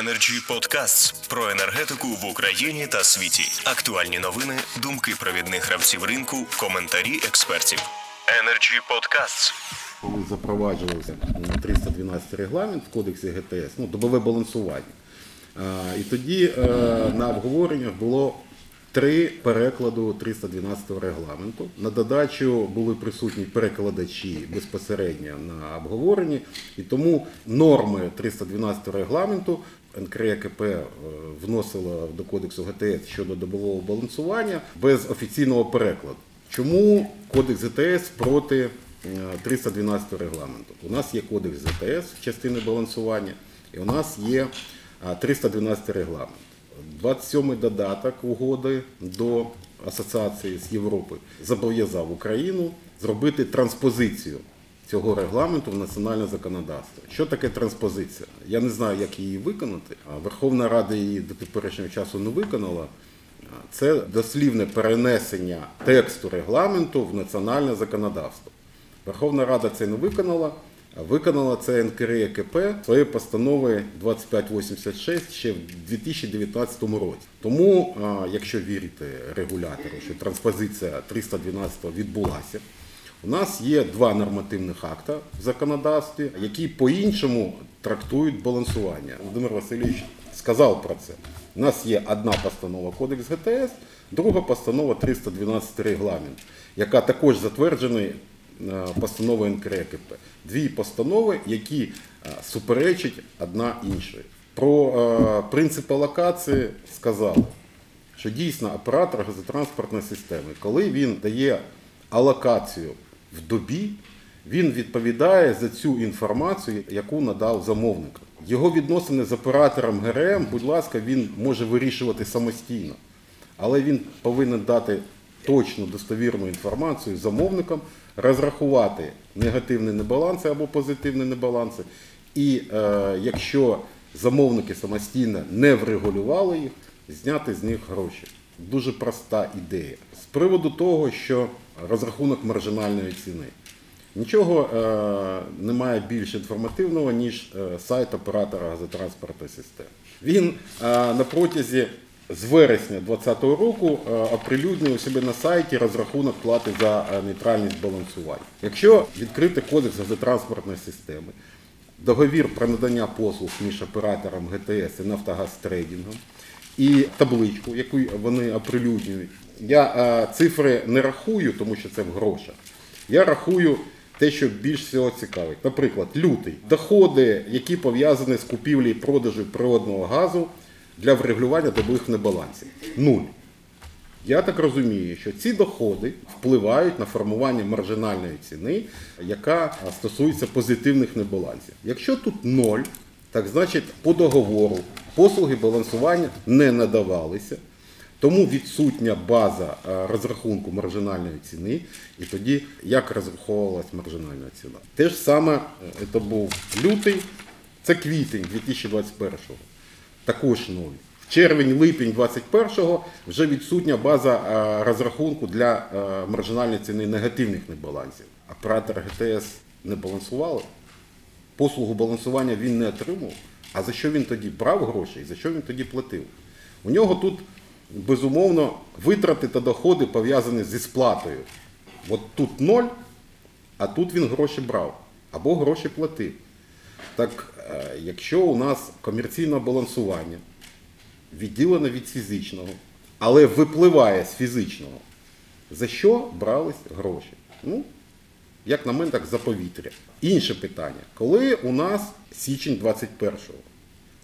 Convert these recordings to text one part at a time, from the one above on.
Energy Podcasts про енергетику в Україні та світі. Актуальні новини, думки провідних гравців ринку, коментарі експертів. Energy Podcasts. Коли запроваджувався м, 312 регламент в кодексі ГТС, ну, добове балансування. І тоді е, на обговореннях було три перекладу 312 регламенту. На додачу були присутні перекладачі безпосередньо на обговоренні, і тому норми 312 регламенту НКРЕКП е, вносила до кодексу ГТС щодо добового балансування без офіційного перекладу. Чому кодекс ГТС проти е, 312 регламенту? У нас є кодекс ГТС частини балансування, і у нас є 312 регламент. 27-й додаток угоди до асоціації з Європи зобов'язав Україну зробити транспозицію цього регламенту в національне законодавство. Що таке транспозиція? Я не знаю, як її виконати. а Верховна Рада її до теперішнього часу не виконала. Це дослівне перенесення тексту регламенту в національне законодавство. Верховна Рада це не виконала, виконала це НКРЕКП своєю постановою 2586 ще в 2019 році. Тому, якщо вірити регулятору, що транспозиція 312 відбулася, у нас є два нормативних акта в законодавстві, які по-іншому трактують балансування. Володимир Васильович сказав про це. У нас є одна постанова Кодекс ГТС, друга постанова 312 регламент, яка також затверджена е, постановою НКРЕКП. Дві постанови, які е, суперечать одна іншій. Про е, принципи локації сказали, що дійсно оператор газотранспортної системи, коли він дає алокацію в добі, він відповідає за цю інформацію, яку надав замовник. Його відносини з оператором ГРМ, будь ласка, він може вирішувати самостійно, але він повинен дати точну достовірну інформацію замовникам, розрахувати негативні небаланси або позитивні небаланси. І е, якщо замовники самостійно не врегулювали їх, зняти з них гроші. Дуже проста ідея. З приводу того, що розрахунок маржинальної ціни. Нічого е, немає більш інформативного, ніж е, сайт оператора газотранспортної системи. Він е, на протязі з вересня 2020 року е, оприлюднив у себе на сайті розрахунок плати за е, нейтральність балансування. Якщо відкрити кодекс газотранспортної системи, договір про надання послуг між оператором ГТС і Нафтогазтрейдингом і табличку, яку вони оприлюднюють. Я е, цифри не рахую, тому що це в грошах. Я рахую те, що більш всього цікавить. Наприклад, лютий доходи, які пов'язані з купівлею і продажем природного газу для врегулювання добових небалансів. Нуль. Я так розумію, що ці доходи впливають на формування маржинальної ціни, яка стосується позитивних небалансів. Якщо тут ноль, так значить по договору послуги балансування не надавалися, тому відсутня база розрахунку маржинальної ціни, і тоді як розраховувалась маржинальна ціна. Те ж саме е, це був лютий, це квітень 2021 також нуль. В червень-липень 21-го вже відсутня база е, розрахунку для е, маржинальної ціни негативних небалансів. Оператор ГТС не балансували. Послугу балансування він не отримав. А за що він тоді брав гроші і за що він тоді платив? У нього тут, безумовно, витрати та доходи пов'язані зі сплатою. От тут ноль, а тут він гроші брав або гроші платив. Так якщо у нас комерційне балансування відділене від фізичного, але випливає з фізичного, за що брались гроші? Ну, як на мене, так за повітря. Інше питання. Коли у нас січень 21-го,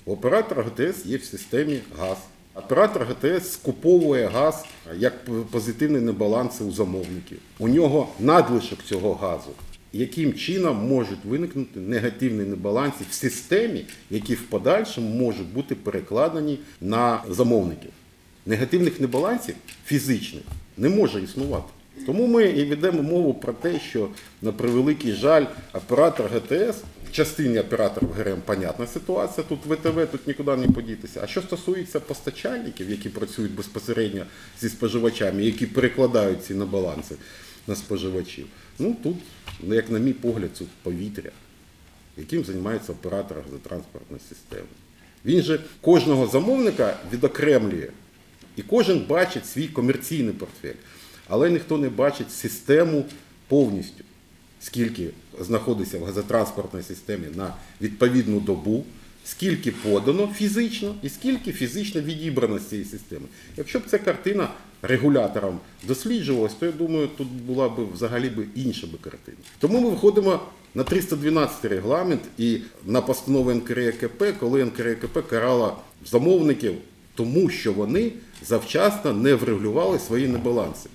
у оператора ГТС є в системі газ. Оператор ГТС скуповує газ як позитивний небаланси у замовників. У нього надлишок цього газу. Яким чином можуть виникнути негативні небаланси в системі, які в подальшому можуть бути перекладені на замовників? Негативних небалансів фізичних не може існувати. Тому ми і ведемо мову про те, що на превеликий жаль, оператор ГТС, частині операторів ГРМ, понятна ситуація, тут ВТВ, тут нікуди не подітися. А що стосується постачальників, які працюють безпосередньо зі споживачами, які перекладають ці на баланси на споживачів, ну тут, як на мій погляд, це повітря, яким займається оператор газотранспортної системи. Він же кожного замовника відокремлює. І кожен бачить свій комерційний портфель. Але ніхто не бачить систему повністю, скільки знаходиться в газотранспортній системі на відповідну добу, скільки подано фізично і скільки фізично відібрано з цієї системи. Якщо б ця картина регулятором досліджувалась, то я думаю, тут була б взагалі б інша б картина. Тому ми виходимо на 312 регламент і на постанову НКРЕКП, коли НКРЕКП карала замовників тому, що вони завчасно не врегулювали свої небаланси.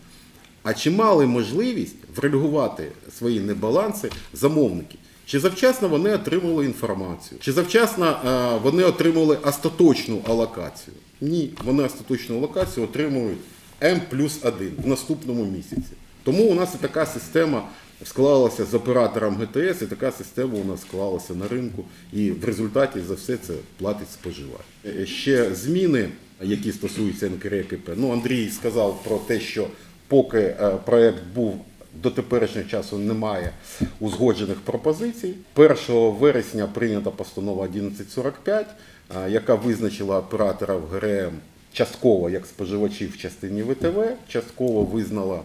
А чи мали можливість врегулювати свої небаланси замовники? Чи завчасно вони отримували інформацію? Чи завчасно е, вони отримували остаточну алокацію? Ні, вони остаточну алокацію отримують М плюс 1 в наступному місяці. Тому у нас і така система склалася з оператором ГТС, і така система у нас склалася на ринку, і в результаті за все це платить споживач. Е, Ще зміни, які стосуються НКРКП. Ну, Андрій сказав про те, що поки е, проект був до теперішнього часу немає узгоджених пропозицій. 1 вересня прийнята постанова 1145, е, яка визначила операторів ГРМ частково як споживачів в частині ВТВ, частково визнала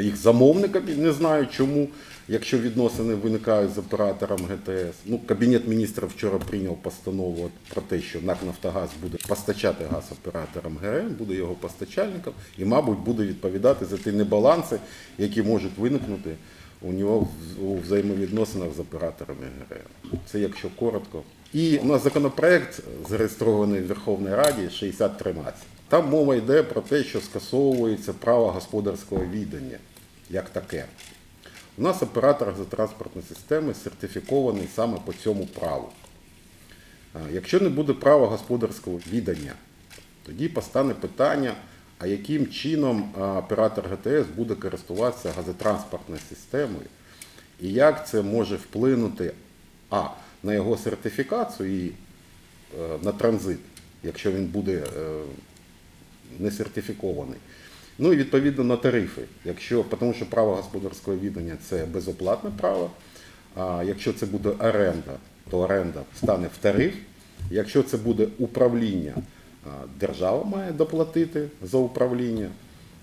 їх замовниками, не знаю чому, якщо відносини виникають з оператором ГТС. Ну, Кабінет міністрів вчора прийняв постанову про те, що НАК «Нафтогаз» буде постачати газ операторам ГРМ, буде його постачальником і, мабуть, буде відповідати за ті небаланси, які можуть виникнути у нього у взаємовідносинах з операторами ГРМ. Це якщо коротко. І у нас законопроект зареєстрований в Верховній Раді 6013. Там мова йде про те, що скасовується право господарського відання як таке. У нас оператор газотранспортної системи сертифікований саме по цьому праву. Якщо не буде права господарського відання, тоді постане питання, а яким чином оператор ГТС буде користуватися газотранспортною системою, і як це може вплинути а, на його сертифікацію і е, на транзит, якщо він буде е, не сертифікований. Ну і відповідно на тарифи, якщо, тому що право господарського відання це безоплатне право. А якщо це буде оренда, то оренда стане в тариф. Якщо це буде управління, держава має доплатити за управління.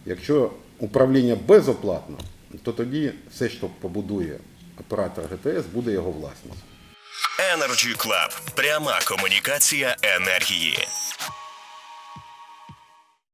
Якщо управління безоплатно, то тоді все, що побудує оператор ГТС, буде його власністю. Energy Club. Пряма комунікація енергії.